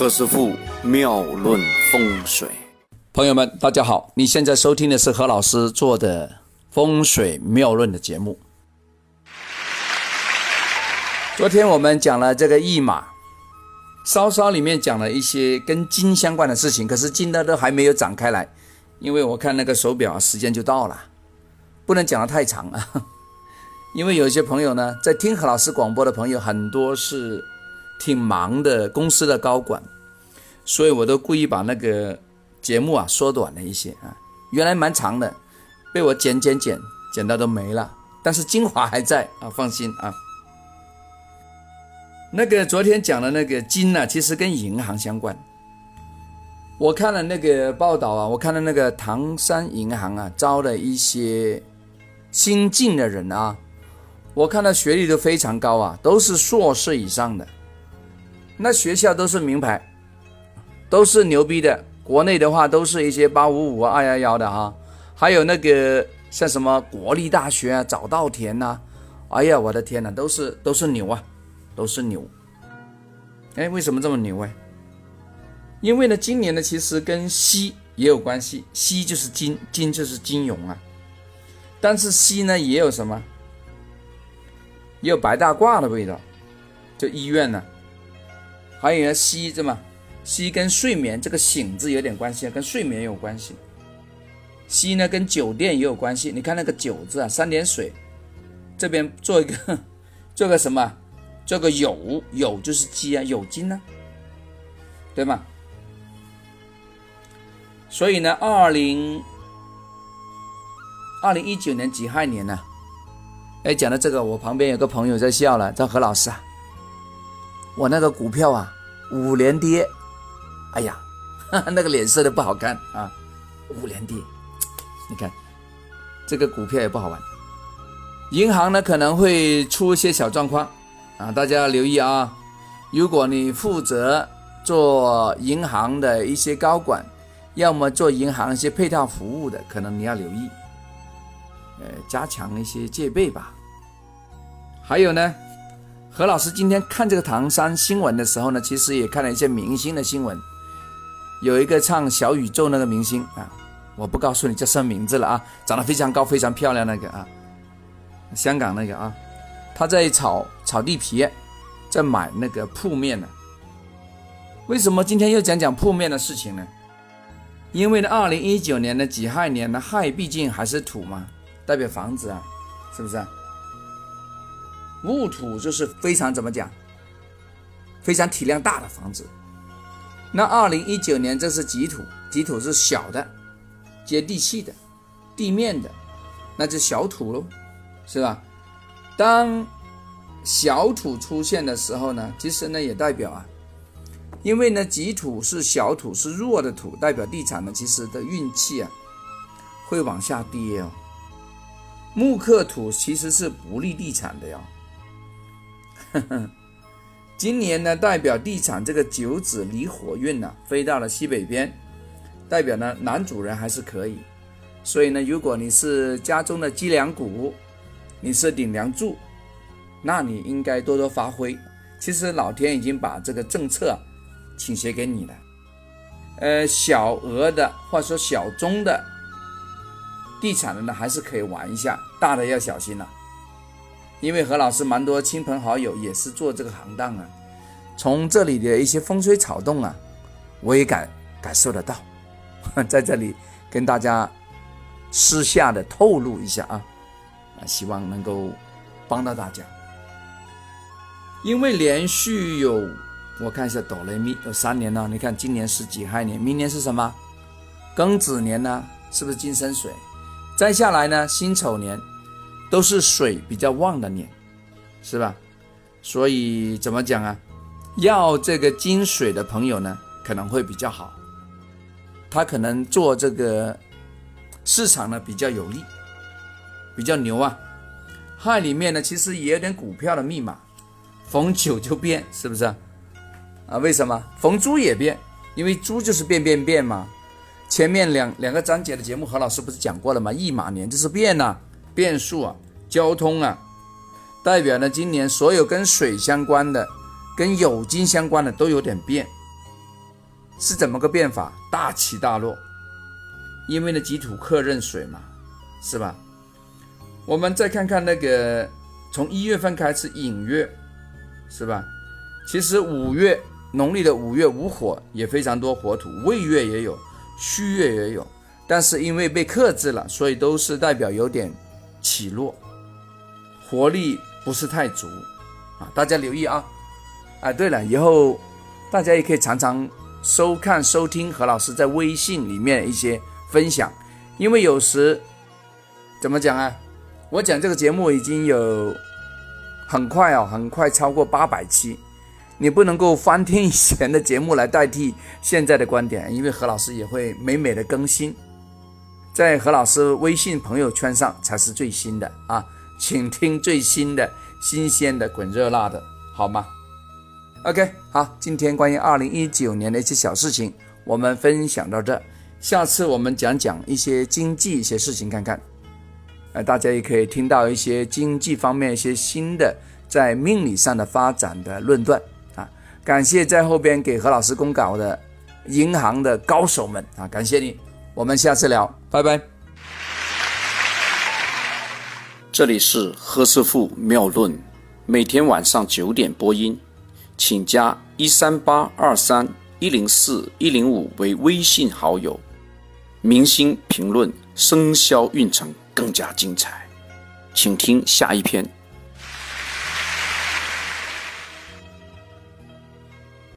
何师傅妙论风水，朋友们，大家好！你现在收听的是何老师做的风水妙论的节目。昨天我们讲了这个驿马，稍稍里面讲了一些跟金相关的事情，可是金的都还没有展开来，因为我看那个手表时间就到了，不能讲的太长啊。因为有些朋友呢，在听何老师广播的朋友很多是。挺忙的，公司的高管，所以我都故意把那个节目啊缩短了一些啊。原来蛮长的，被我剪剪剪剪到都没了，但是精华还在啊，放心啊。那个昨天讲的那个金呢，其实跟银行相关。我看了那个报道啊，我看了那个唐山银行啊招了一些新进的人啊，我看到学历都非常高啊，都是硕士以上的。那学校都是名牌，都是牛逼的。国内的话都是一些八五五、二幺幺的哈，还有那个像什么国立大学啊、早稻田呐，哎呀，我的天呐，都是都是牛啊，都是牛。哎，为什么这么牛哎？因为呢，今年呢，其实跟西也有关系，西就是金，金就是金融啊。但是西呢，也有什么？也有白大褂的味道，就医院呢。还有呢，息字嘛，息跟睡眠这个醒字有点关系啊，跟睡眠有关系。息呢跟酒店也有关系，你看那个酒字啊，三点水，这边做一个，做个什么？做个酉，酉就是鸡啊，酉金呢，对吗？所以呢，二零二零一九年己亥年呢，哎，讲到这个，我旁边有个朋友在笑了，叫何老师啊。我那个股票啊，五连跌，哎呀，那个脸色都不好看啊！五连跌，你看这个股票也不好玩。银行呢可能会出一些小状况啊，大家要留意啊。如果你负责做银行的一些高管，要么做银行一些配套服务的，可能你要留意，呃，加强一些戒备吧。还有呢。何老师今天看这个唐山新闻的时候呢，其实也看了一些明星的新闻。有一个唱小宇宙那个明星啊，我不告诉你叫什么名字了啊，长得非常高、非常漂亮那个啊，香港那个啊，他在炒炒地皮，在买那个铺面呢。为什么今天又讲讲铺面的事情呢？因为呢，二零一九年的己亥年呢，亥毕竟还是土嘛，代表房子啊，是不是啊？戊土就是非常怎么讲，非常体量大的房子。那二零一九年这是己土，己土是小的，接地气的，地面的，那就小土喽，是吧？当小土出现的时候呢，其实呢也代表啊，因为呢己土是小土，是弱的土，代表地产呢其实的运气啊会往下跌哦。木克土其实是不利地产的哟。今年呢，代表地产这个九子离火运呢，飞到了西北边，代表呢男主人还是可以。所以呢，如果你是家中的脊梁骨，你是顶梁柱，那你应该多多发挥。其实老天已经把这个政策倾斜给你了。呃，小额的或者说小中的地产的呢，还是可以玩一下，大的要小心了。因为何老师蛮多亲朋好友也是做这个行当啊，从这里的一些风吹草动啊，我也感感受得到，在这里跟大家私下的透露一下啊，啊，希望能够帮到大家。因为连续有我看一下哆来咪有三年了，你看今年是己亥年，明年是什么？庚子年呢？是不是金生水？再下来呢？辛丑年。都是水比较旺的年，是吧？所以怎么讲啊？要这个金水的朋友呢，可能会比较好。他可能做这个市场呢比较有利，比较牛啊。亥里面呢，其实也有点股票的密码，逢九就变，是不是啊？啊，为什么逢猪也变？因为猪就是变变变嘛。前面两两个章节的节目，何老师不是讲过了吗？一马年就是变呐。变数啊，交通啊，代表呢，今年所有跟水相关的、跟有金相关的都有点变。是怎么个变法？大起大落，因为呢己土克壬水嘛，是吧？我们再看看那个从一月份开始寅月，是吧？其实五月农历的五月无火也非常多火土，未月也有，戌月也有，但是因为被克制了，所以都是代表有点起落，活力不是太足啊！大家留意啊！啊，对了，以后大家也可以常常收看、收听何老师在微信里面一些分享，因为有时怎么讲啊？我讲这个节目已经有很快哦，很快超过八百期。你不能够翻听以前的节目来代替现在的观点，因为何老师也会美美的更新，在何老师微信朋友圈上才是最新的啊，请听最新的、新鲜的、滚热辣的，好吗？OK，好，今天关于二零一九年的一些小事情，我们分享到这，下次我们讲讲一些经济一些事情看看，呃，大家也可以听到一些经济方面一些新的在命理上的发展的论断啊。感谢在后边给何老师公稿的银行的高手们啊，感谢你，我们下次聊，拜拜。这里是何师傅妙论，每天晚上九点播音，请加一三八二三一零四一零五为微信好友。明星评论生肖运程更加精彩，请听下一篇。